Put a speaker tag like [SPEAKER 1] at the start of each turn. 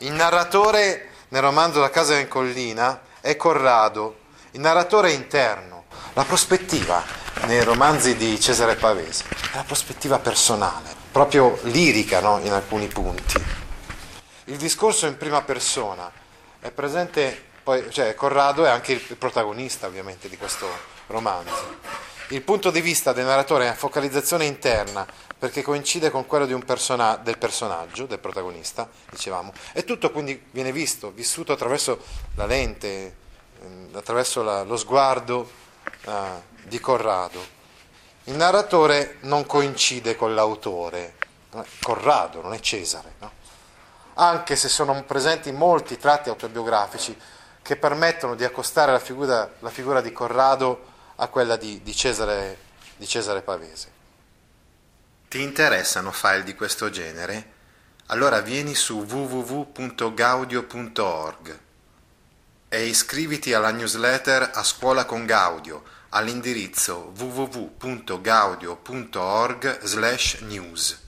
[SPEAKER 1] Il narratore nel romanzo La casa in collina è Corrado, il narratore interno. La prospettiva nei romanzi di Cesare Pavese è la prospettiva personale, proprio lirica no? in alcuni punti. Il discorso in prima persona è presente, poi, cioè Corrado è anche il protagonista ovviamente di questo romanzo. Il punto di vista del narratore è focalizzazione interna, perché coincide con quello persona- del personaggio, del protagonista, dicevamo, e tutto quindi viene visto, vissuto attraverso la lente, ehm, attraverso la, lo sguardo uh, di Corrado. Il narratore non coincide con l'autore, Corrado, non è Cesare, no? anche se sono presenti molti tratti autobiografici che permettono di accostare la figura, la figura di Corrado a quella di, di, Cesare, di Cesare Pavese. Ti interessano file di questo genere? Allora vieni su www.gaudio.org e iscriviti alla newsletter A Scuola con Gaudio all'indirizzo www.gaudio.org/news.